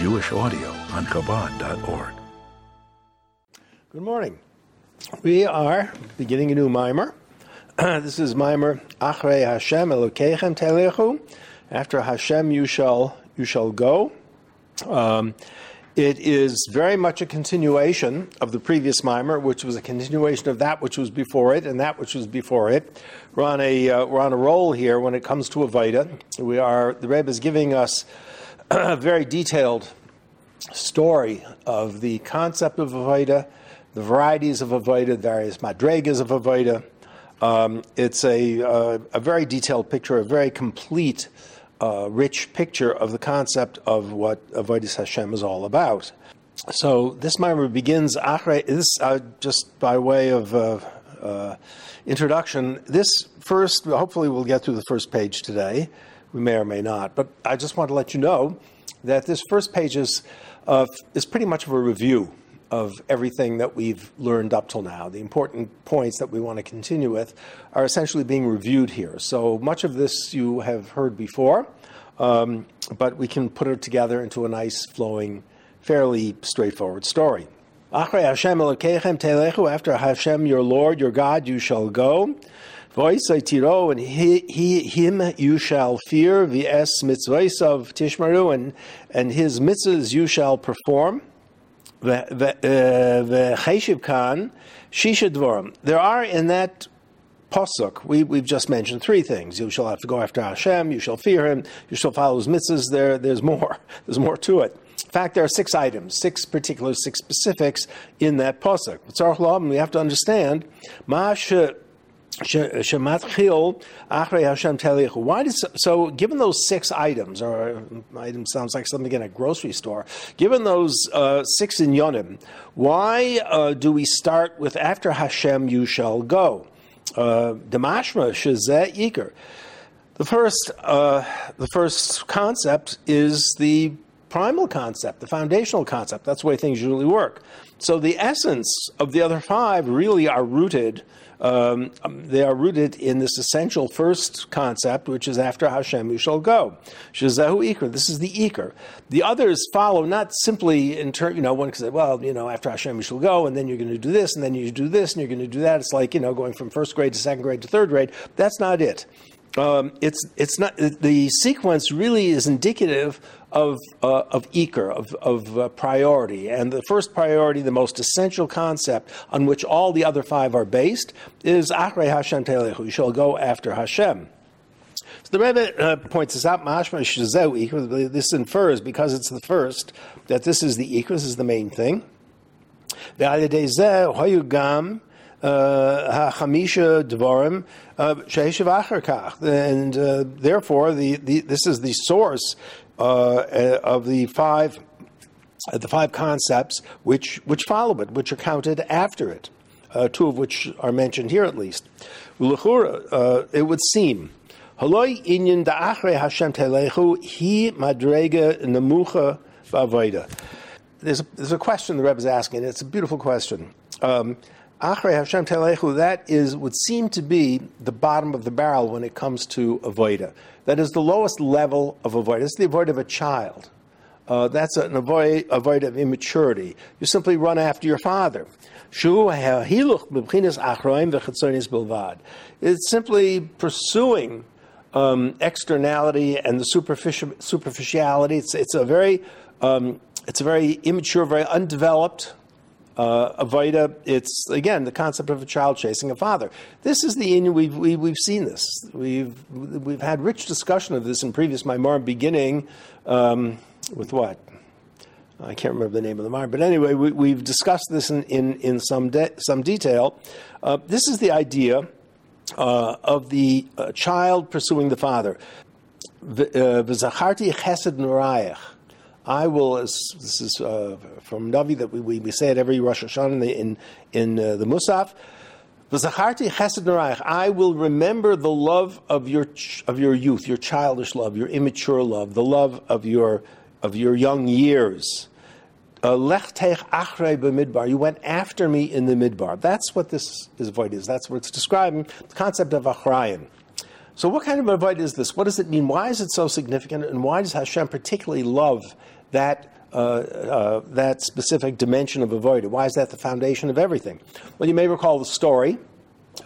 Jewish audio on Chabad.org. Good morning. We are beginning a new mimer. this is mimer Achrei Hashem Telechu. After Hashem you shall you shall go. Um, it is very much a continuation of the previous mimer, which was a continuation of that which was before it and that which was before it. We're on a uh, we're on a roll here when it comes to Avodah. We are the Rebbe is giving us a very detailed story of the concept of Avodah, the varieties of Avodah, various madrigas of Avodah. Um, it's a, uh, a very detailed picture, a very complete uh, rich picture of the concept of what Avodah Hashem is all about. So this mimer begins this uh, just by way of uh, uh, introduction. This first, hopefully, we'll get through the first page today. We may or may not, but I just want to let you know that this first page is uh, is pretty much of a review of everything that we've learned up till now. The important points that we want to continue with are essentially being reviewed here. So much of this you have heard before, um, but we can put it together into a nice, flowing, fairly straightforward story. After Hashem, your Lord, your God, you shall go. Tiro, and he, he, him you shall fear. V'es mitzvahs of Tishmaru, and and his mitzvahs you shall perform. V'cheshiv uh, kan shisha dvorim. There are in that pasuk we we've just mentioned three things. You shall have to go after Hashem. You shall fear Him. You shall follow His mitzvahs. There, there's more. There's more to it. In fact, there are six items, six particular, six specifics in that pasuk. We have to understand. Why does so? Given those six items, or item sounds like something in a grocery store. Given those uh, six in Yonim, why uh, do we start with after Hashem you shall go? Uh, Demashma shezeh iker. The first, uh, the first concept is the primal concept, the foundational concept. That's the way things usually work. So the essence of the other five really are rooted um, they are rooted in this essential first concept, which is after Hashem you shall go. Shazahu Iker. This is the Iker. The others follow not simply in turn, you know, one can say, well, you know, after Hashem you shall go, and then you're going to do this, and then you do this, and you're going to do that. It's like, you know, going from first grade to second grade to third grade. That's not it. Um, it's it's not the sequence really is indicative of, uh, of Iker, of, of uh, priority. And the first priority, the most essential concept on which all the other five are based, is Achrei Hashem Telechu. You shall go after Hashem. So the Rebbe uh, points this out, Mashma Shazeu This infers, because it's the first, that this is the Iker, this is the main thing. Hoyugam hachamisha dvarim sheishav and uh, therefore the, the, this is the source uh, of the five uh, the five concepts which which follow it, which are counted after it. Uh, two of which are mentioned here at least. Uh, it would seem. Haloi inyan da'achre Hashem telechu hi madrega nemucha ba'avoida. There's a, there's a question the Rebbe is asking. It's a beautiful question. Um, Achrei Hashem Telechu, that is, would seem to be the bottom of the barrel when it comes to avoida. That is the lowest level of avoida. It's the avoid of a child. Uh, that's an avoid, avoid of immaturity. You simply run after your father. It's simply pursuing um, externality and the superficial, superficiality. It's, it's a very um, it's a very immature, very undeveloped uh, Avoida, it's again the concept of a child chasing a father. This is the inyan we've, we, have we have seen this. We've we've had rich discussion of this in previous Maimar, beginning um, with what I can't remember the name of the Maimar, but anyway, we, have discussed this in in, in some de- some detail. Uh, this is the idea uh, of the uh, child pursuing the father. V'zacharti chesed nurayach. I will, this is uh, from Navi that we, we, say it every Rosh Hashanah in the, in, uh, the Musaf. I will remember the love of your of your youth, your childish love, your immature love, the love of your of your young years. Uh, you went after me in the midbar. That's what this is avoid is. That's what it's describing. The concept of achrayim. So, what kind of avoid is this? What does it mean? Why is it so significant? And why does Hashem particularly love that uh, uh, that specific dimension of avoided. Why is that the foundation of everything? Well, you may recall the story,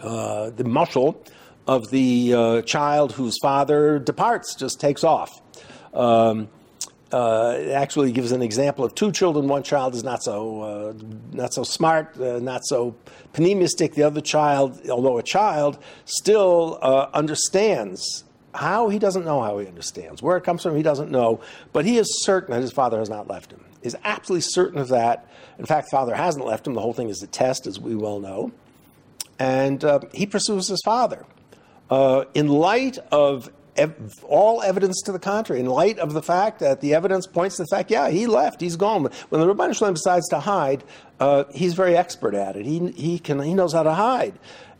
uh, the mushal of the uh, child whose father departs, just takes off. Um, uh, it actually gives an example of two children. One child is not so uh, not so smart, uh, not so pneumistic. The other child, although a child, still uh, understands how he doesn't know how he understands. Where it comes from, he doesn't know. But he is certain that his father has not left him. He's absolutely certain of that. In fact, father hasn't left him. The whole thing is a test, as we well know. And uh, he pursues his father. Uh, in light of all evidence to the contrary, in light of the fact that the evidence points to the fact, yeah, he left, he's gone. When the Ribbono Shel Olam decides to hide, uh, he's very expert at it. He, he, can, he knows how to hide.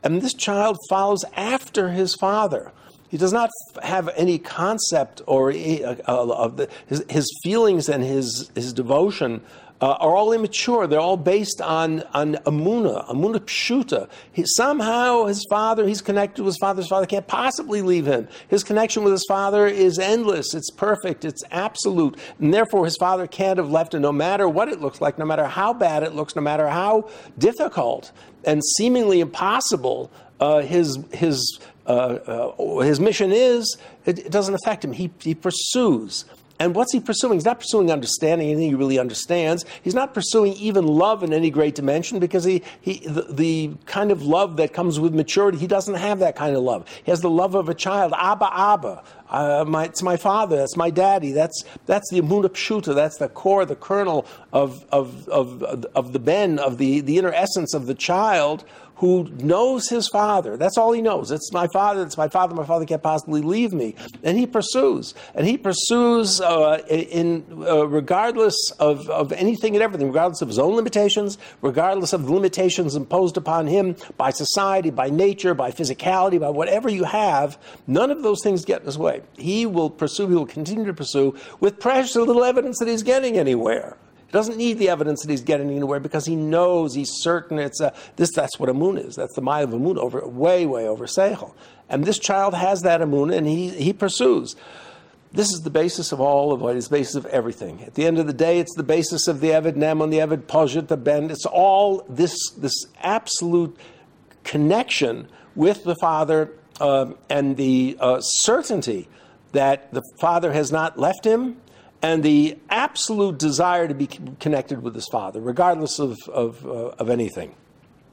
And this child follows after his father. He does not have any concept or uh, of the, his, his, feelings and his, his devotion uh, are all immature. They're all based on, on Amuna, Amuna Pshuta. He, somehow his father, he's connected with his father. Father can't possibly leave him. His connection with his father is endless. It's perfect. It's absolute. And therefore, his father can't have left him no matter what it looks like, no matter how bad it looks, no matter how difficult and seemingly impossible uh, his, his, uh, uh, his mission is, it, it doesn't affect him. He, he pursues. And what's he pursuing? He's not pursuing understanding anything he really understands. He's not pursuing even love in any great dimension because he, he the, the, kind of love that comes with maturity, he doesn't have that kind of love. He has the love of a child. Abba, Abba. Uh, my, it's my father. That's my daddy. That's, that's the Amuna Pshuta. That's the core, the kernel of, of, of, of the Ben, of the, the inner essence of the child who knows his father. That's all he knows. It's my father. It's my father. My father can't possibly leave me. And he pursues. And he pursues uh, in uh, regardless of, of anything and everything, regardless of his own limitations, regardless of the limitations imposed upon him by society, by nature, by physicality, by whatever you have. None of those things get in his way. He will pursue. He will continue to pursue with precious little evidence that he's getting anywhere. Doesn't need the evidence that he's getting anywhere because he knows, he's certain it's a, this, that's what a moon is. That's the Maya of Amun over, way, way over Seichel. And this child has that Amun and he, he pursues. This is the basis of all of what is the basis of everything. At the end of the day, it's the basis of the Eved Neman, the Eved Poshut, the Ben. It's all this, this absolute connection with the Father uh, and the uh, certainty that the Father has not left him and the absolute desire to be connected with his father, regardless of, of, uh, of anything.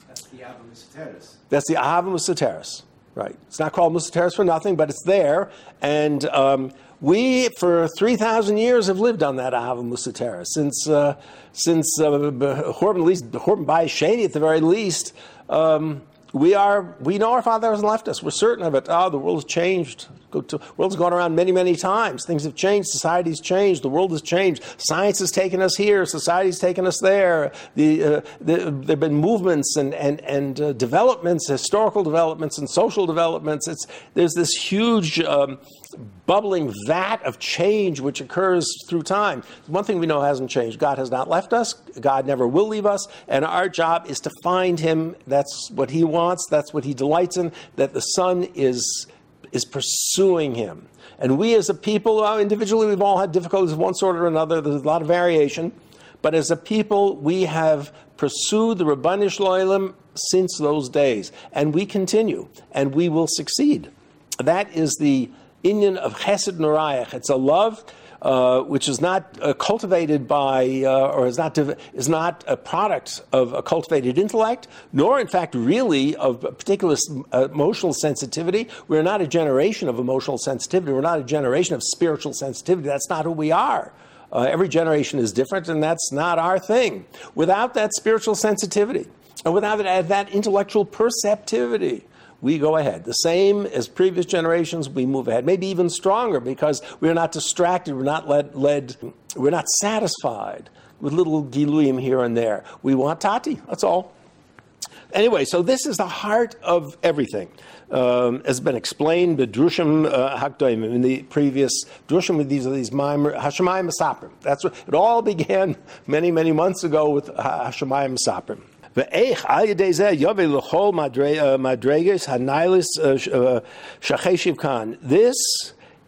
That's the Ava Musateris. That's the Ava Musateris, right. It's not called Musateris for nothing, but it's there. And um, we, for 3,000 years, have lived on that Ava Musateris. Since, uh, since uh, Horban, at least, Horban by Shani at the very least, um, we are we know our father hasn't left us we're certain of it oh the world has changed the world's gone around many many times. Things have changed. Society's changed. The world has changed. Science has taken us here. Society's taken us there. The, uh, the there have been movements and and and uh, developments historical developments and social developments. It's there's this huge um, bubbling vat of change which occurs through time. One thing we know hasn't changed. God has not left us, God never will leave us, and our job is to find Him. That's what He wants, that's what He delights in, that the Son is, is pursuing Him. And we as a people, individually, we've all had difficulties of one sort or another, there's a lot of variation. But as a people, we have pursued the Ribbono Shel Olam since those days, and we continue, and we will succeed. That is the Inyan of Chesed Norayach. It's a love uh, which is not uh, cultivated by, uh, or is not, is not a product of a cultivated intellect, nor, in fact, really of a particular uh, emotional sensitivity. We're not a generation of emotional sensitivity. We're not a generation of spiritual sensitivity. That's not who we are. Every generation is different, and that's not our thing. Without that spiritual sensitivity, and without that, that intellectual perceptivity, we go ahead. The same as previous generations, we move ahead. Maybe even stronger because we're not distracted, we're not led, led we're not satisfied with little giluyim here and there. We want tati, that's all. Anyway, so this is the heart of everything. Um, has been explained by Drushim uh, in the previous Drushim. With these are these Hashemayim Masaprim. That's what it all began many many months ago with Hashemayim Masaprim. Ve'ech al yedei zeh l'chol madreges hanailis shacheshiv kan. This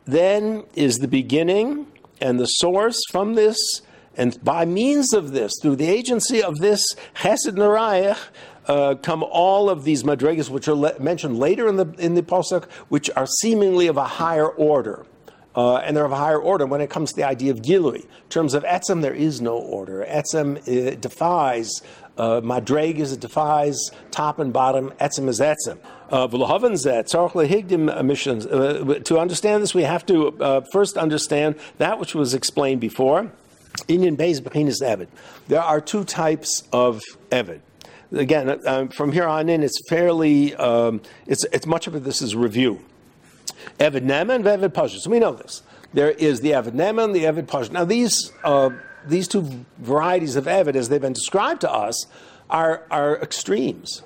then is the beginning and the source from this And by means of this, through the agency of this Chesed Narayach, uh, come all of these madrigas, which are le- mentioned later in the in the posuk, which are seemingly of a higher order. Uh, and they're of a higher order when it comes to the idea of gilui. In terms of etzem, there is no order. Etzem uh, defies uh, madregas, it defies top and bottom. Etzem is etzem. Uh, uh, to understand this, we have to uh, first understand that which was explained before. Inyan Beis Bechinas Evid. There are two types of Evid. Again, um, from here on in, it's fairly, um, it's, it's much of this is review. Evid Neman and Evid Pashut. So we know this. There is the Evid Neman and the Evid Pashut. Now, these, uh, these two varieties of Evid, as they've been described to us, are, are extremes.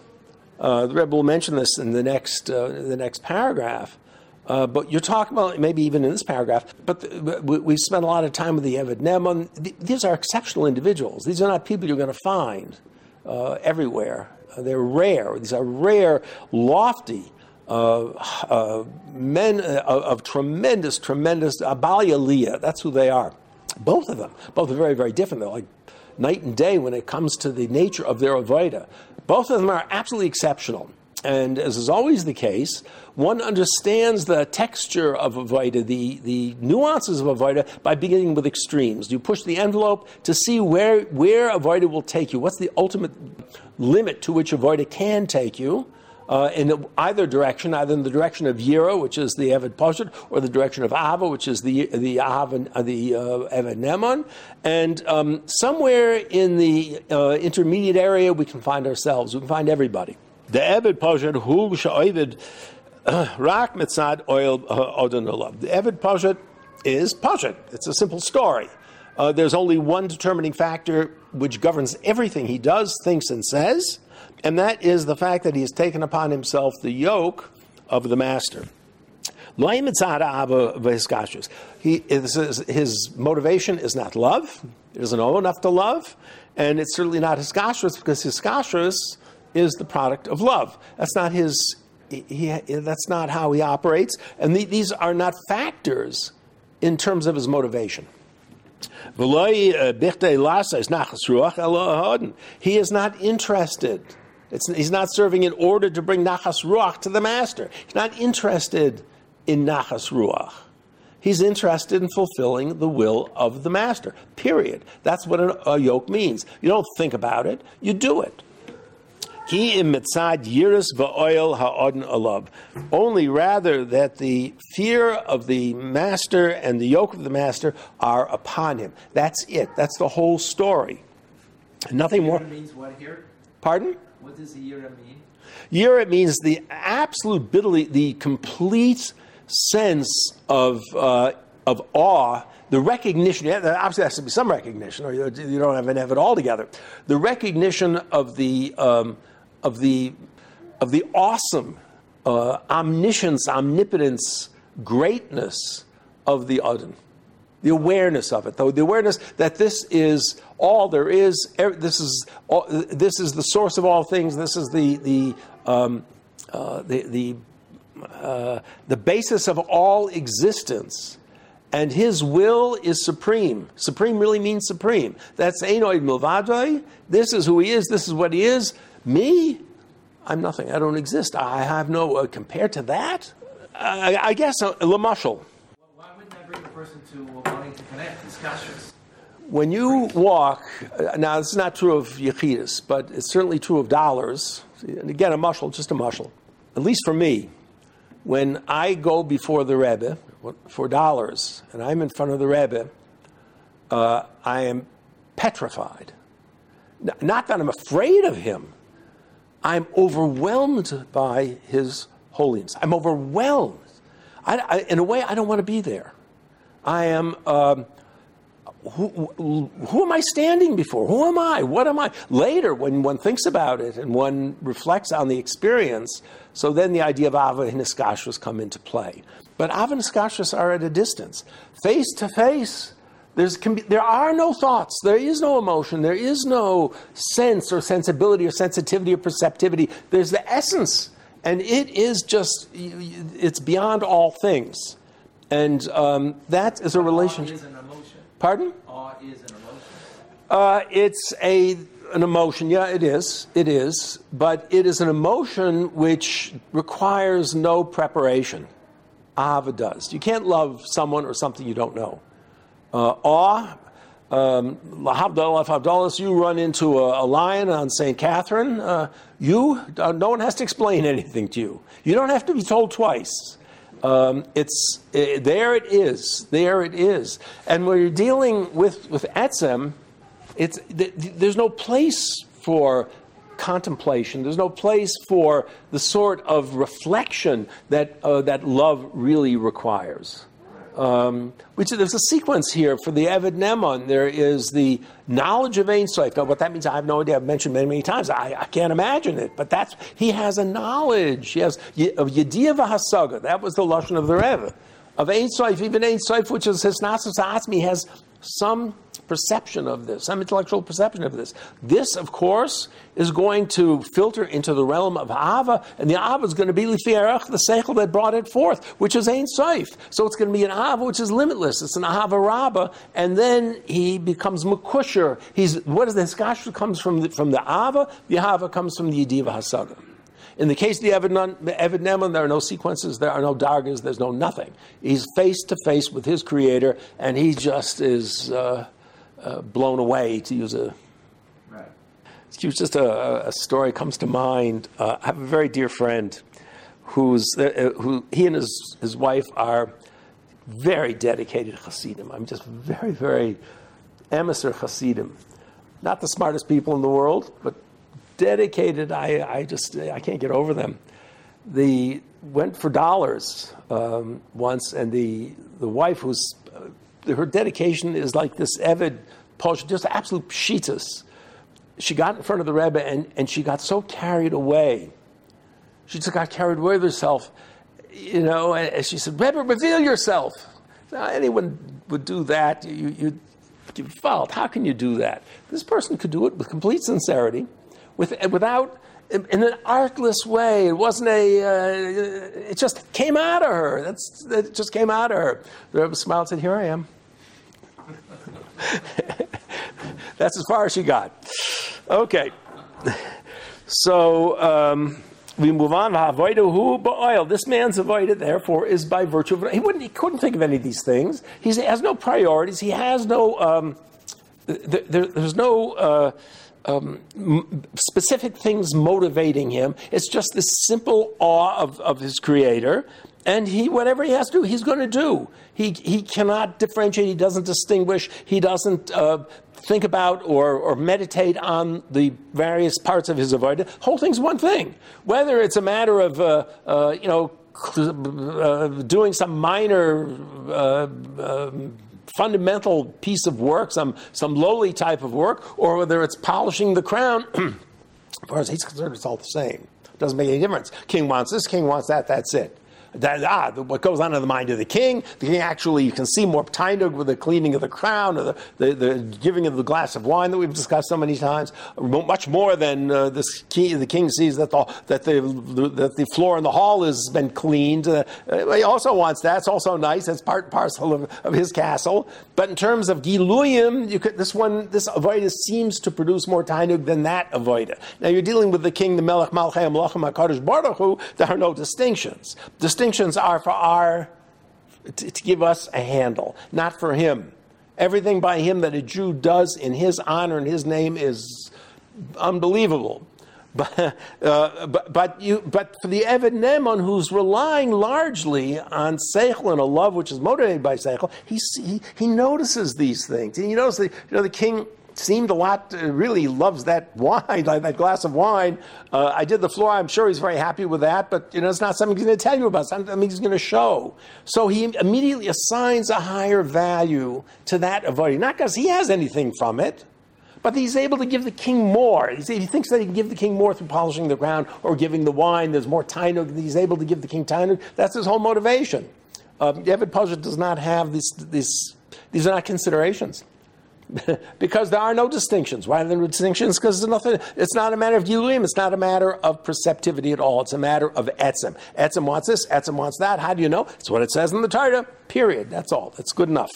Uh, the Rebbe will mention this in the next, uh, the next paragraph. Uh, but you're talking about maybe even in this paragraph. But the, we, we spent a lot of time with the Evid Neman. These are exceptional individuals. These are not people you're going to find uh, everywhere. Uh, they're rare. These are rare, lofty uh, uh, men of tremendous, tremendous abalia That's who they are. Both of them. Both are very, very different. They're like night and day when it comes to the nature of their avoida. Both of them are absolutely exceptional. And as is always the case, one understands the texture of Avoida, the, the nuances of Avoida, by beginning with extremes. You push the envelope to see where, where Avoida will take you. What's the ultimate limit to which Avoida can take you? Uh, in either direction, either in the direction of Yira, which is the Evid Poshet, or the direction of Ava, which is the the Av, uh, the uh, Evid Neman, and um, somewhere in the uh, intermediate area, we can find ourselves. We can find everybody. The Evid Poshet, who Sha'ovid Rak Mitzad Oil uh, The Evid Poshet is Poshet. It's a simple story. Uh, there's only one determining factor which governs everything he does, thinks, and says, and that is the fact that he has taken upon himself the yoke of the master. He, his motivation is not love. He doesn't know enough to love. And it's certainly not his kashrus because his kashrus is the product of love. That's not his. He, that's not how he operates, and the, these are not factors in terms of his motivation. Uh, he is not interested. It's, he's not serving in order to bring nachas ruach to the master. He's not interested in nachas ruach. He's interested in fulfilling the will of the master. Period. That's what a yoke means. You don't think about it; you do it. Ki im mitzad yiris va'oil ha'odin alav. Only rather that the fear of the master and the yoke of the master are upon him. That's it. That's the whole story. Nothing more. means what here? Pardon? What does yira mean? Yira means the absolute bitterly, the complete sense of uh, of awe the recognition, yeah, obviously there has to be some recognition, or you, don't have, have it all together. The recognition of the um, of the, of the awesome uh, omniscience, omnipotence, greatness of the Adon. The awareness of it, though, the awareness that this is all there is. This is all, this is the source of all things. This is the the um, uh, the the, uh, the basis of all existence and his will is supreme. Supreme really means supreme. That's Enoid Milvadai. This is who he is. This is what he is. Me, I'm nothing. I don't exist. I have no, uh, compared to that, I, I guess, uh, Lamashal. Person to When you walk, uh, now this is not true of yechidus, but it's certainly true of dollars. And again, a mushal, just a mushal. At least for me, when I go before the Rebbe for dollars and I'm in front of the Rebbe, uh, I am petrified. Not that I'm afraid of him, I'm overwhelmed by His holiness. I'm overwhelmed. I, I, in a way, I don't want to be there. I am. Um, who, who, am I standing before? Who am I? What am I? Later, when one thinks about it and one reflects on the experience, so then the idea of Ava and Iskashras come into play. But Ava and are at a distance. Face to face, be, there are no thoughts. There is no emotion. There is no sense or sensibility or sensitivity or perceptivity. There's the essence. And it is just, it's beyond all things. And um, that is a relationship. Is an emotion. Pardon? Awe is an emotion. Uh, it's a an emotion. Yeah, it is. It is, but it is an emotion which requires no preparation. Ahava does. You can't love someone or something you don't know. Uh, awe. Um, you run into a, a lion on St. Catherine, uh, you, uh, no one has to explain anything to you. You don't have to be told twice. Um, it's uh, there. It is there. It is. And when you're dealing with with etzem, it's th- th- there's no place for contemplation. There's no place for the sort of reflection that uh, that love really requires. Um, which there's a sequence here for the Eved Neman. There is the knowledge of Ein Sof. Now, what that means, I have no idea. I've mentioned many, many times. I, I can't imagine it. But that's he has a knowledge. He has of Yediyah Hasaga. That was the lashon of the Rebbe of Ein Sof. Even Ein Sof, which is his Nasus has some perception of this, some intellectual perception of this. This, of course, is going to filter into the realm of Ava, and the Ava is going to be Lifierach, the Seichel that brought it forth, which is Ein Sof. So it's going to be an Ava which is limitless. It's an Ava Rabba, and then he becomes Makusher. He's, what is the Hiskash comes from the, from the Ava, the Ava comes from the Yediyah Hasaga. In the case of the Eved Neman, there are no sequences, there are no dargas, there's no nothing. He's face to face with his creator, and he just is uh, uh, blown away, to use a. Right. It's just a, a story comes to mind. Uh, I have a very dear friend who's, uh, who he and his, his wife are very dedicated Hasidim. I'm just very, very emissary Hasidim. Not the smartest people in the world, but dedicated. I, I just I can't get over them. The went for dollars um, once, and the the wife who's uh, her dedication is like this Evid Posh, just absolute pshitas. She got in front of the Rebbe and, and she got so carried away. She just got carried away with herself, you know. And she said, "Rebbe, reveal yourself." Now, anyone would do that. You, you, you fault. How can you do that? This person could do it with complete sincerity with, without in an artless way. It wasn't a. Uh, it just came out of her. That's it just came out of her. The Rebbe smiled and said, "Here I am." That's as far as she got. Okay, so. Um, we move on. This man's avoided, therefore, is by virtue of he wouldn't. He couldn't think of any of these things. He has no priorities. He has no. Um, there, there's no. Uh, um, specific things motivating him. It's just this simple awe of, of his creator. And he, whatever he has to do, he's going to do. He, he cannot differentiate. He doesn't distinguish. He doesn't uh, think about or, or meditate on the various parts of his avoidance. Whole thing's one thing. Whether it's a matter of, uh, uh, you know, uh, doing some minor uh, um, fundamental piece of work, some, some lowly type of work, or whether it's polishing the crown, as far as he's concerned, it's all the same. It doesn't make any difference. King wants this, king wants that, that's it. That, ah, what goes on in the mind of the king. The king actually, you can see more tainug with the cleaning of the crown or the, the, the, giving of the glass of wine that we've discussed so many times. Much more than uh, this king, the king sees that the, that, the, that the floor in the hall has been cleaned. Uh, he also wants that. It's also nice. It's part and parcel of, of his castle. But in terms of giluyim, you could, this one, this avoida seems to produce more tainug than that avoida. Now you're dealing with the king, the melech malchei malachim hakadosh baruch Hu. There are no distinctions. Distinctions are for our to, to give us a handle, not for him. Everything by him that a Jew does in his honor and his name is unbelievable. But, uh, but, but, you, but for the Eved Neman, who's relying largely on Seichel and a love which is motivated by Seichel, he, he, he notices these things. And you notice that you know, the king seemed a lot, uh, really loves that wine, that glass of wine. Uh, I did the floor. I'm sure he's very happy with that, but you know, it's not something he's going to tell you about. Something he's going to show. So he immediately assigns a higher value to that avoiding, not because he has anything from it. But he's able to give the king more. He thinks that he can give the king more through polishing the ground or giving the wine. There's more tainug. He's able to give the king tainug. That's his whole motivation. Um, Eved Poshut does not have these, these, these are not considerations. because there are no distinctions. Why are there no distinctions? Because it's, nothing, it's not a matter of giluyim, it's not a matter of perceptivity at all. It's a matter of Etzem. Etzem wants this, Etzem wants that. How do you know? It's what it says in the Torah, period. That's all. That's good enough.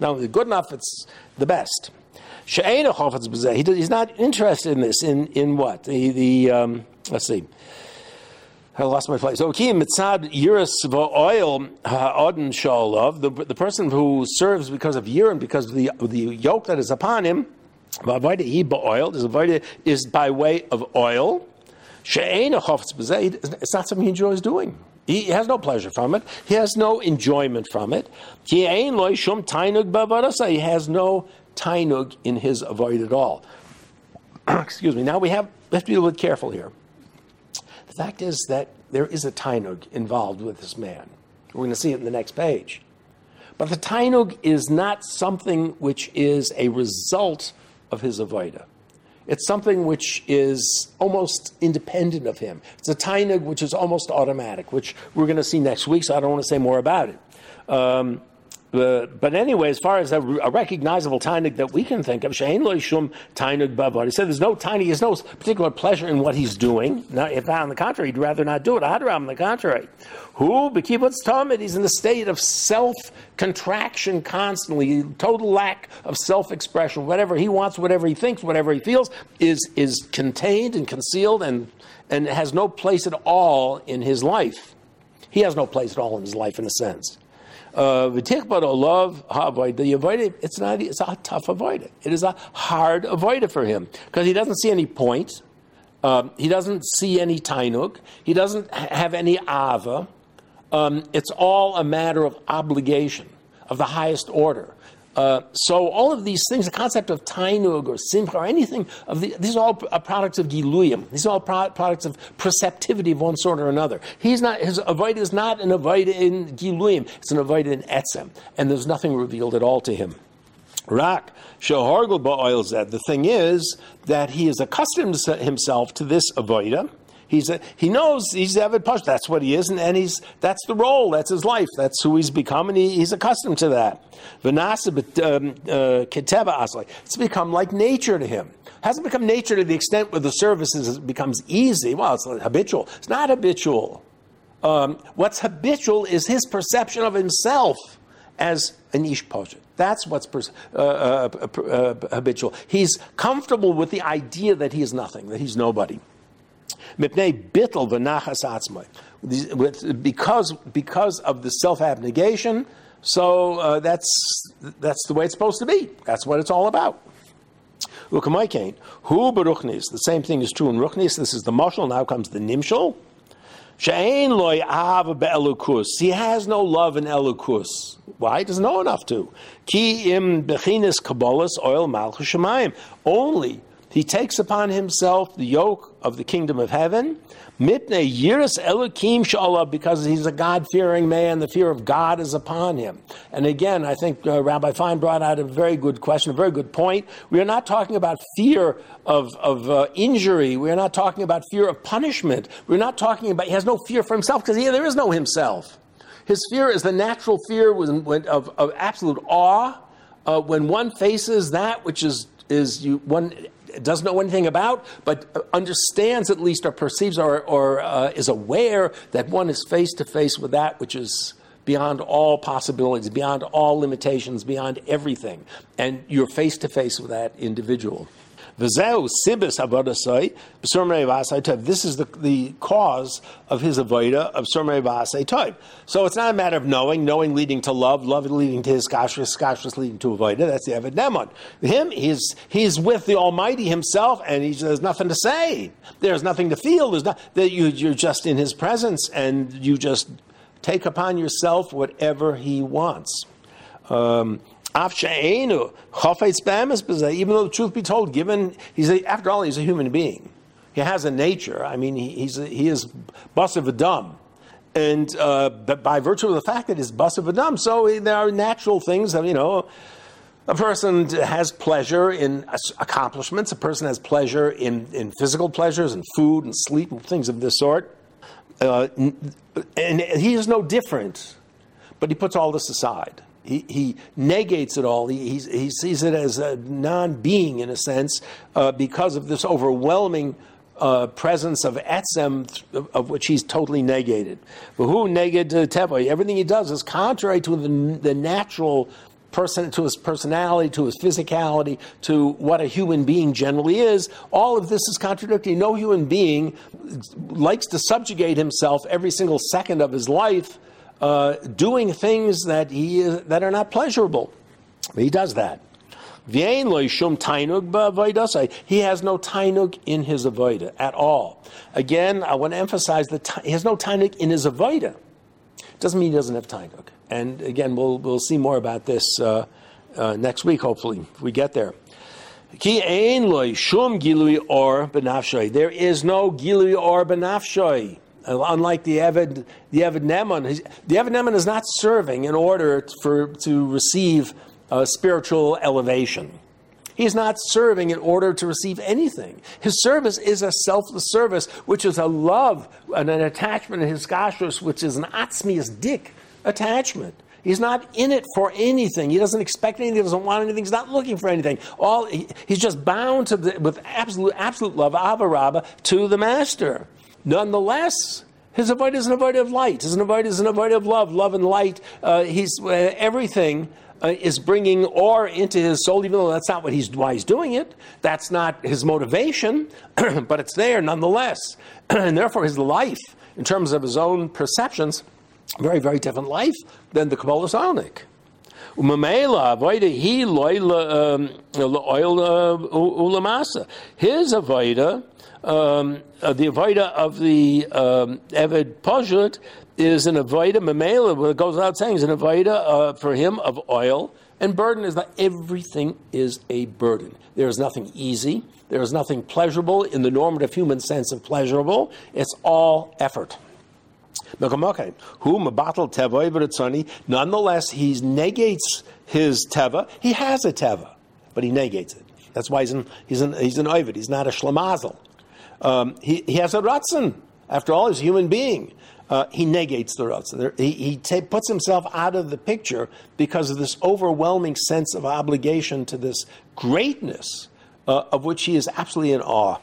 Only good enough, it's the best. He's not interested in this. In in what the the um, let's see. I lost my place. Okay, mitzad yiras oil ha'odin shalov. The the person who serves because of yirin, because of the the yoke that is upon him. He ba'oil. Is avoda is by way of oil. It's not something he enjoys doing. He has no pleasure from it. He has no enjoyment from it. He has no tainug in his avoid at all. Excuse me. Now we have to be a little bit careful here. The fact is that there is a tainug involved with this man. We're going to see it in the next page. But the tainug is not something which is a result of his avoida. It's something which is almost independent of him. It's a tainug which is almost automatic, which we're going to see next week, so I don't want to say more about it. Um, uh, but anyway, as far as a, a recognizable tainug that we can think of, Shein lo shum tainug bavad. He said there's no tiny, there's no particular pleasure in what he's doing. Not, if not on the contrary, he'd rather not do it. Adram, on the contrary. Who? Bekibutz Talmud, he's in a state of self contraction constantly, total lack of self expression. Whatever he wants, whatever he thinks, whatever he feels is, is contained and concealed and, and has no place at all in his life. He has no place at all in his life, in a sense. Uh, V'tichbad olav ha'avoid. The it's not. It's a tough avoid. It is a hard avoid for him because he doesn't see any point. Um, he doesn't see any tainuk. He doesn't have any ava. Um, it's all a matter of obligation of the highest order. Uh, so all of these things, the concept of tainug or simcha or anything of the, these are all uh, products of giluyim. These are all pro- products of perceptivity of one sort or another. He's not his avoid is not an avoid in giluyim. It's an avoid in etzem, and there's nothing revealed at all to him. Rak shohargel ba'oil zed. The thing is that he is accustomed himself to this avoida. He's a, he knows he's Evid Push. That's what he is, and, and he's that's the role. That's his life. That's who he's become, and he, he's accustomed to that. Um, uh. It's become like nature to him. It Hasn't become nature to the extent where the services becomes easy. Well, it's habitual. It's not habitual. Um, what's habitual is his perception of himself as an ish poshet. That's what's pers- uh, uh, uh, uh, habitual. He's comfortable with the idea that he is nothing, that he's nobody. Because, because of the self-abnegation, so uh, that's, that's the way it's supposed to be. That's what it's all about. Cane. Who beruchnis? The same thing is true in ruchnis. This is the mashal. Now comes the nimshal. She'ein loy av be'elukus. He has no love in elukus. Why? He doesn't know enough to. Ki im bechinis kabbalas oil malchus shemayim. Only he takes upon himself the yoke of the kingdom of heaven. Mitne yiras elukim shallah, because he's a God-fearing man. The fear of God is upon him. And again, I think uh, Rabbi Fine brought out a very good question, a very good point. We are not talking about fear of, of uh, injury. We are not talking about fear of punishment. We're not talking about, he has no fear for himself because there is no himself. His fear is the natural fear of, of absolute awe uh, when one faces that which is, is you, one doesn't know anything about, but understands at least or perceives or, or uh, is aware that one is face to face with that which is beyond all possibilities, beyond all limitations, beyond everything. And you're face to face with that individual. This is the, the cause of his avoda of surmei v'asai toiv. So it's not a matter of knowing, knowing leading to love, love leading to his kashrus, kashrus leading to avoda. That's the Eved Neman. Him, he's he's with the Almighty Himself, and he, there's nothing to say. There's nothing to feel. There's not that you you're just in His presence, and you just take upon yourself whatever He wants. Um, Even though the truth be told, given he's a, after all he's a human being, he has a nature. I mean, he, he's a, he is basar v'dam, and uh, by virtue of the fact that he's basar v'dam, so there are natural things that you know. A person has pleasure in accomplishments. A person has pleasure in, in physical pleasures and food and sleep and things of this sort. Uh, and he is no different, but he puts all this aside. He, he negates it all. He, he sees it as a non being, in a sense, uh, because of this overwhelming uh, presence of etzem, th- of which he's totally negated. But who negated? Everything he does is contrary to the, the natural person, to his personality, to his physicality, to what a human being generally is. All of this is contradictory. No human being likes to subjugate himself every single second of his life, uh, doing things that he that are not pleasurable. He does that. He has no tainug in his avoida at all. Again, I want to emphasize that he has no tainug in his avoida. Doesn't mean he doesn't have tainug. And again, we'll, we'll see more about this uh, uh, next week, hopefully, if we get there. There is no gilui or benafshay. Unlike the Eved, the Eved Neman, the Eved Neman is not serving in order for to receive uh, spiritual elevation. He's not serving in order to receive anything. His service is a selfless service, which is a love and an attachment in his kashrus, which is an atzmius dik attachment. He's not in it for anything. He doesn't expect anything. He doesn't want anything. He's not looking for anything. All he, he's just bound to the, with absolute absolute love, avarabba, to the master. Nonetheless, his avoid is an avoid of light. His avoid is an avoid of love, love and light. Uh, he's uh, everything uh, is bringing or into his soul, even though that's not what he's why he's doing it. That's not his motivation, but it's there nonetheless, and therefore his life, in terms of his own perceptions, very very different life than the Kabbalah Salnik. Umamela avoida he um, oil ulamasa. His avoida, um, uh, the avoida of the um, Eved Poshut is an avoida mamela. It goes without saying, is an avoida uh, for him of oil. And burden is that everything is a burden. There is nothing easy. There is nothing pleasurable in the normative human sense of pleasurable. It's all effort. Nonetheless, he negates his teva. He has a teva, but he negates it. That's why he's an, he's an, he's an ovid. He's not a shlamazel. Um, he, he has a ratzon. After all, he's a human being uh, he negates the Ratzah. He, he ta- puts himself out of the picture because of this overwhelming sense of obligation to this greatness uh, of which he is absolutely in awe.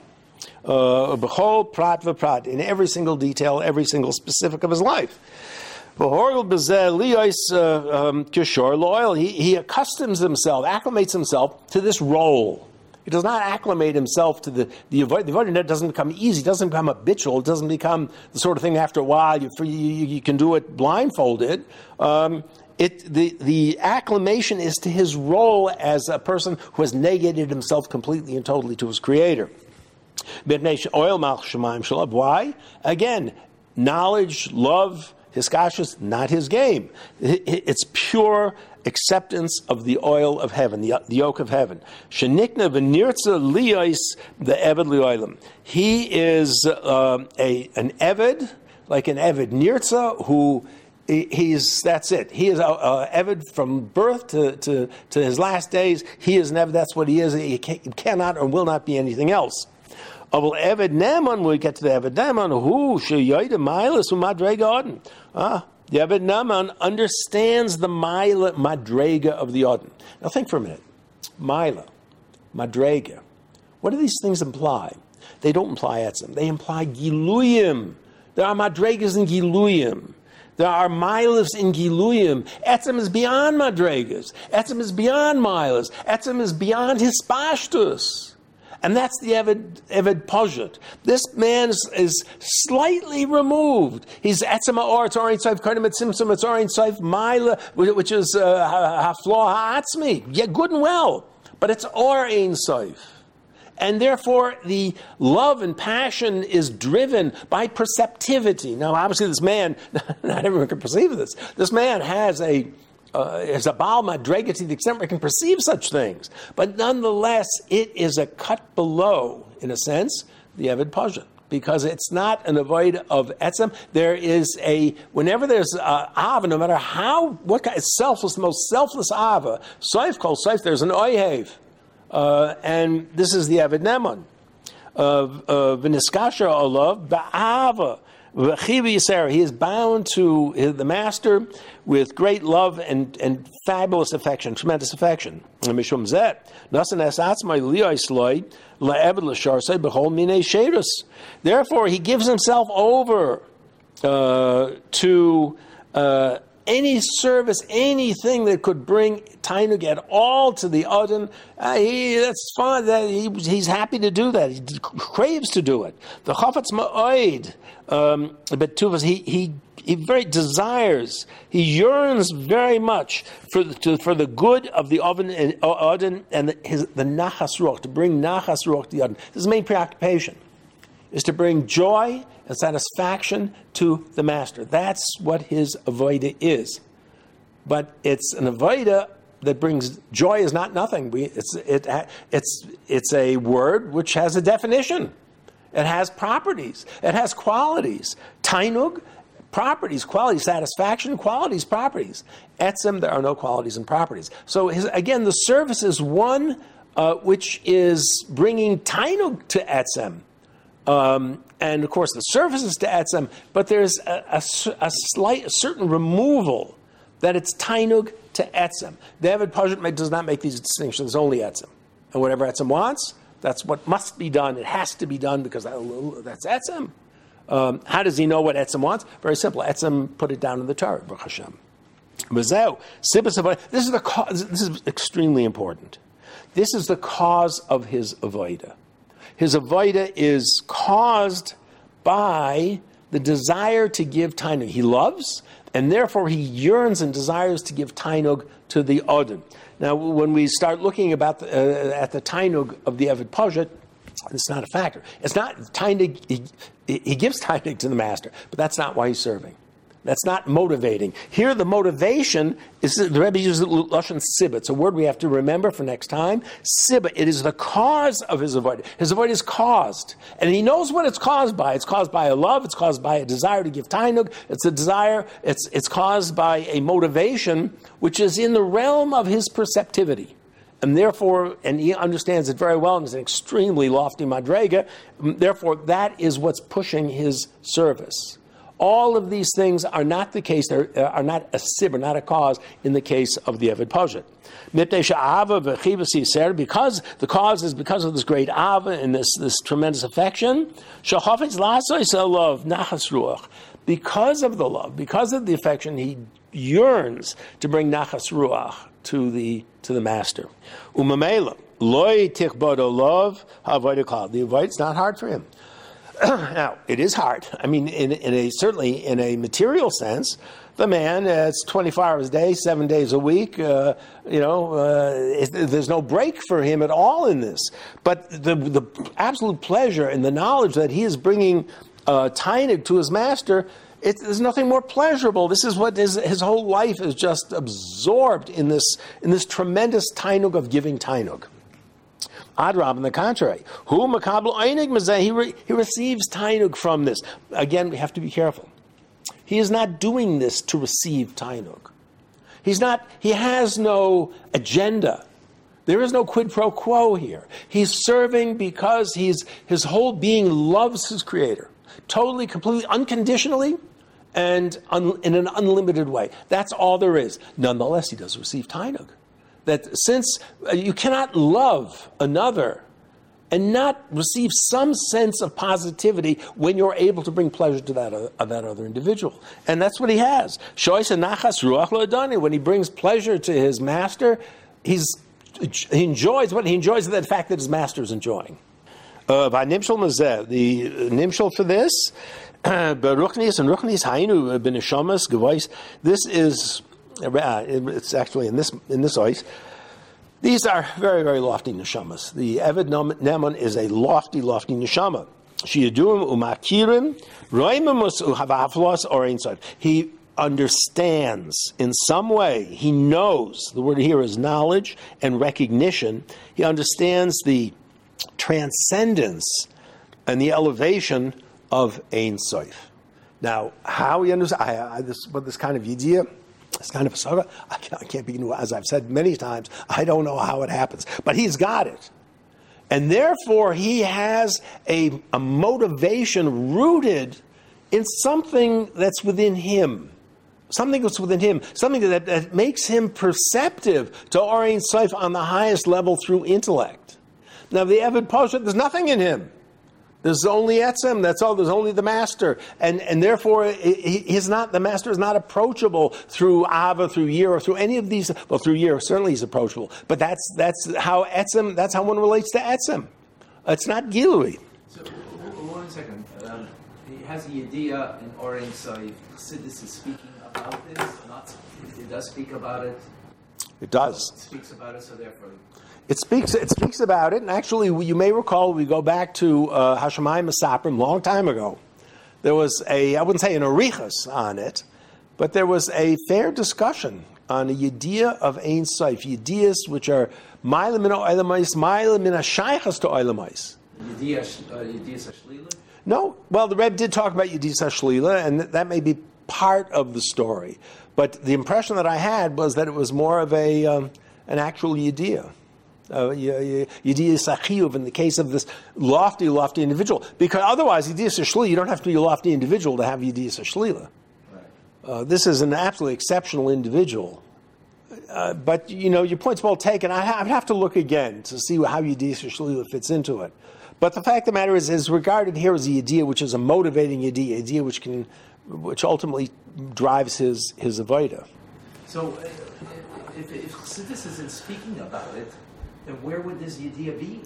Uh, B'chol prat v'prat, in every single detail, every single specific of his life. Uh, um, he, he accustoms himself, acclimates himself to this role he does not acclimate himself to the the avoiding it doesn't become easy. Doesn't become habitual. It doesn't become the sort of thing after a while you, you, you can do it blindfolded. Um, it, the, the acclimation is to his role as a person who has negated himself completely and totally to his creator. Why? Again, knowledge, love, his kashas, not his game. It's pure acceptance of the oil of heaven, the, the yoke of heaven. Shenikna v'nirtza liyos the eved lioilim. He is uh, a an eved, like an eved nirtza, who he's that's it. He is a, a eved from birth to, to, to his last days. He is an eved. That's what he is. He, can, he cannot or will not be anything else. Aval Eved Neman, we get to the Eved Neman, who sheyoyde milas umadre Ah, Eved Neman understands the Mila Madrega of the Odin. Now think for a minute. Mila, Madrega. What do these things imply? They don't imply etzim. They imply giluyim. There are madregas in giluyim. There are milas in giluyim. Etzim is beyond madregas. Etzim is beyond milas. Etzim is beyond hispashtus. And that's the Eved Poshut. This man is, is slightly removed. He's Etzema or it's Orin Saif Karnim Simsim, it's Orin Saif Maila, which is uh, Haflo Ha'atzmi. Yeah, good and well. But it's Orin Saif. And therefore, the love and passion is driven by perceptivity. Now, obviously, this man, not everyone can perceive this. This man has a uh, is a Baal Madrega to the extent where it can perceive such things. But nonetheless, it is a cut below, in a sense, the Evid Poshut. Because it's not an avoid of etzem. There is a, whenever there's a ava, no matter how, what kind, selfless, the most selfless ava, saif called saif, there's an oihev. Uh, and this is the Evid Neman. Viniskasha uh, olav ba'ava. He is bound to the master with great love and, and fabulous affection, tremendous affection. Therefore, he gives himself over uh, to uh, any service, anything that could bring Tainug at all to the Odin, uh, he, that's fine. That, he, he's happy to do that. He craves to do it. The Chafetz Ma'oid, um, but Tuvas, he, he he very desires, he yearns very much for the, to, for the good of the oven and Odin and the, his, the nachas to bring nachas to the Odin. His main preoccupation is to bring joy and satisfaction to the master. That's what his avoida is. But it's an avoida that brings joy is not nothing. We, it's, it, it's, it's a word which has a definition. It has properties. It has qualities. Tainug, properties, qualities, satisfaction, qualities, properties. Etzem, there are no qualities and properties. So his, again, the service is one uh, which is bringing Tainug to Etzem. Um, and of course, the service is to Etzem, but there's a, a, a slight, a certain removal that it's Tainug to Etzem. David Pajit does not make these distinctions, only Etzem. And whatever Etzem wants, that's what must be done. It has to be done because that's Etzem. Um, how does he know what Etzem wants? Very simple. Etzem put it down in the Torah, Baruch Hashem. This is the this is extremely important. This is the cause of his avoida. His avoida is caused by the desire to give tainug. He loves, and therefore he yearns and desires to give tainug to the odin. Now, when we start looking about the, uh, at the tainug of the Eved Poshut, it's not a factor. It's not tainug. He, he gives tainug to the master, but that's not why he's serving. That's not motivating. Here, the motivation is the Rebbe uses lashon sibba. It's a word we have to remember for next time. Sibba. It is the cause of his avoid. His avoid is caused, and he knows what it's caused by. It's caused by a love. It's caused by a desire to give tainug. It's a desire. It's it's caused by a motivation which is in the realm of his perceptivity and therefore, and he understands it very well, and is an extremely lofty madrega. Therefore, that is what's pushing his service. All of these things are not the case, uh, are not a sibber, not a cause in the case of the Eved Poshut. Because the cause is because of this great ava and this, this tremendous affection, because of the love, because of the affection, he yearns to bring nachas ruach to the to the master. Umamela loy tichbodo love The avoid's not hard for him. now, it is hard. I mean, in, in, a certainly in a material sense, the man it's 24 hours a day, seven days a week. Uh, you know, uh, it, there's no break for him at all in this. But the the absolute pleasure and the knowledge that he is bringing uh, to his master. It, there's nothing more pleasurable. This is what his, his whole life is just absorbed in this in this tremendous tainug of giving tainug. Adrab, on the contrary, who makabel he, he receives tainug from this. Again, we have to be careful. He is not doing this to receive tainug. He's not. He has no agenda. There is no quid pro quo here. He's serving because he's his whole being loves his creator, totally, completely, unconditionally, and un, in an unlimited way. That's all there is. Nonetheless, he does receive tainug that since uh, you cannot love another and not receive some sense of positivity when you're able to bring pleasure to that, uh, that other individual. And that's what he has. When he brings pleasure to his master, he's, he enjoys what he enjoys the fact that his master is enjoying. Uh, the nimshal for this, Beruchnis and Ruchnis uh. This is Uh, it's actually in this in this ice. These are very, very lofty neshamas. The Eved Neman is a lofty, lofty neshama. Shiyaduim umakirim roimamus uhavaflos or inside. He understands in some way. He knows. The word here is knowledge and recognition. He understands the transcendence and the elevation of Ein. Now, how he understands, I, I, this, but this kind of idea it's kind of a saga. I can't, begin as I've said many times, I don't know how it happens, but he's got it. And therefore, he has a, a motivation rooted in something that's within him. Something that's within him, something that, that makes him perceptive to Orient Seif on the highest level through intellect. Now, the Eved Poshut, there's nothing in him. There's only Etzem. That's all. There's only the master, and and therefore he, he's not the master is not approachable through Ava, through Year, or through any of these. Well, through Year certainly he's approachable, but that's that's how Etzem. That's how one relates to Etzem. It's not Gilui. So, one second. Um, he has a Yediyah in Oren, so Chassidus is speaking about this. Not, it does speak about it. It does. It speaks about it, so therefore, It speaks. It speaks about it, and actually, you may recall we go back to uh, Hashemayim Masaprim long time ago. There was a I wouldn't say an arichas on it, but there was a fair discussion on a yediyah of Ein Sof, yediyahs which are mile min oilamais, mile min shaychas to oilamais. Uh, No, well, the Reb did talk about Yedisa Shlila, and that may be part of the story. But the impression that I had was that it was more of a um, an actual Yediyah. Uh, Sachiyuv in the case of this lofty, lofty individual. Because otherwise, Yediyah Shlila, you don't have to be a lofty individual to have Yediyah Shlila. Right. Uh, this is an absolutely exceptional individual. Uh, but you know, your point's well taken. I ha- I'd have to look again to see how Yediyah Shalila fits into it. But the fact of the matter is, is regarded here as a Yediyah, which is a motivating Yediyah, a Yediyah which can, which ultimately drives his his avodah. So, uh, if, if Chassidus isn't speaking about it, then where would this idea be?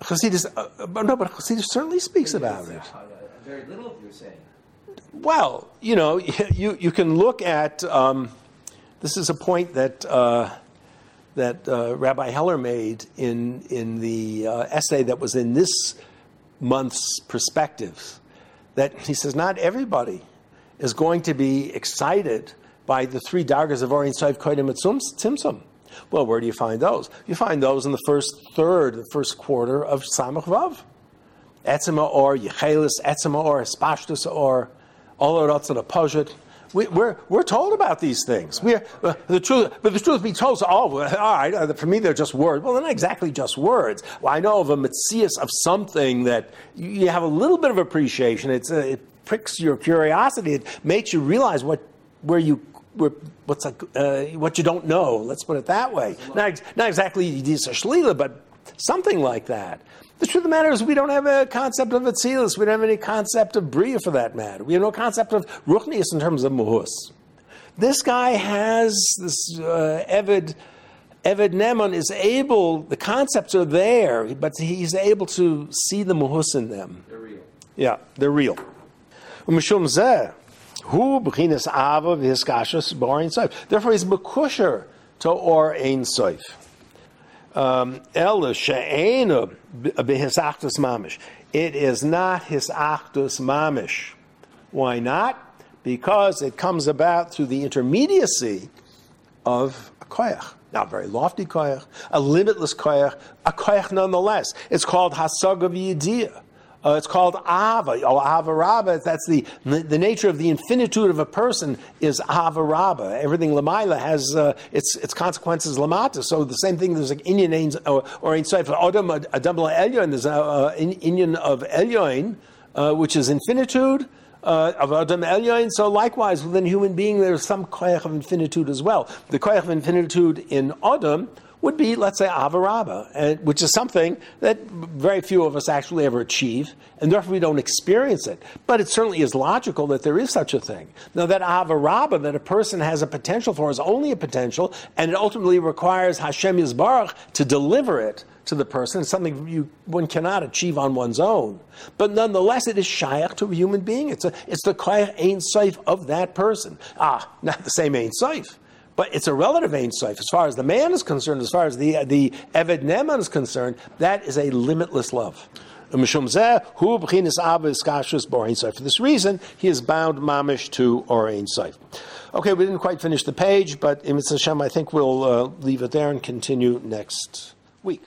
Chassidus, uh, no, but Chassidus certainly speaks about it. Uh, very little, you're saying. Well, you know, you, you can look at um, this is a point that uh, that uh, Rabbi Heller made in in the uh, essay that was in this month's perspectives. That he says not everybody is going to be excited by the three dargas of Or Ein Sof Kodim and Tzimtzum. Well, where do you find those? You find those in the first third, the first quarter of Samach Vav. Etzema or Yechelis, Etzema or Espashtus or Olorotzah Pojit. We, we're, we're told about these things. We're, uh, the truth, but the truth be told, so, oh, all right, uh, for me they're just words. Well, they're not exactly just words. Well, I know of a mitzias of something that you, have a little bit of appreciation. It's, uh, it pricks your curiosity. It makes you realize what, where you, what's a, uh, what you don't know. Let's put it that way. Not, not exactly Yidisa Shlila, but something like that. The truth of the matter is, we don't have a concept of Atzilus. We don't have any concept of Bria for that matter. We have no concept of Ruchnius in terms of Muhus. This guy has this uh, Evid. Eved Neman is able, the concepts are there, but he's able to see the Muhus in them. They're real. Yeah, they're real. Umishum zeh, hu b'chinas ava v'hiskashas b'or ein soif. Therefore, he's mekusher to or ein soif. Um, El she'enu b'hisachtus mamish. It is not his hisachtus mamish. Why not? Because it comes about through the intermediacy of a koyach. Not very lofty koyach, a limitless koyach, a koyach nonetheless. It's called hasag of yediyah. Uh, it's called ava, or ava rabba. That's the, the nature of the infinitude of a person is ava rabba. Everything lamaila has uh, its its consequences lamata. So the same thing. There's like Inyan Ein- or or in Sefer Adam Adam Elyon. There's a uh, Inyan of Elyon, uh, which is infinitude uh, of Adam Elyon. So likewise, within human being, there's some koyach of infinitude as well. The koyach of infinitude in Adam would be, let's say, avaraba, which is something that very few of us actually ever achieve, and therefore we don't experience it. But it certainly is logical that there is such a thing. Now, that avaraba that a person has a potential for is only a potential, and it ultimately requires Hashem Yisbarach to deliver it to the person. It's something you, one cannot achieve on one's own. But nonetheless, it is shaykh to a human being. It's, a, it's the koyach ein soif of that person. Ah, not the same ein soif. But it's a relative Ein Sof. As far as the man is concerned, as far as the, the Eved Neman is concerned, that is a limitless love. For this reason, he is bound mamish to or Ein Sof. Okay, we didn't quite finish the page, but in Hashem, I think we'll uh, leave it there and continue next week.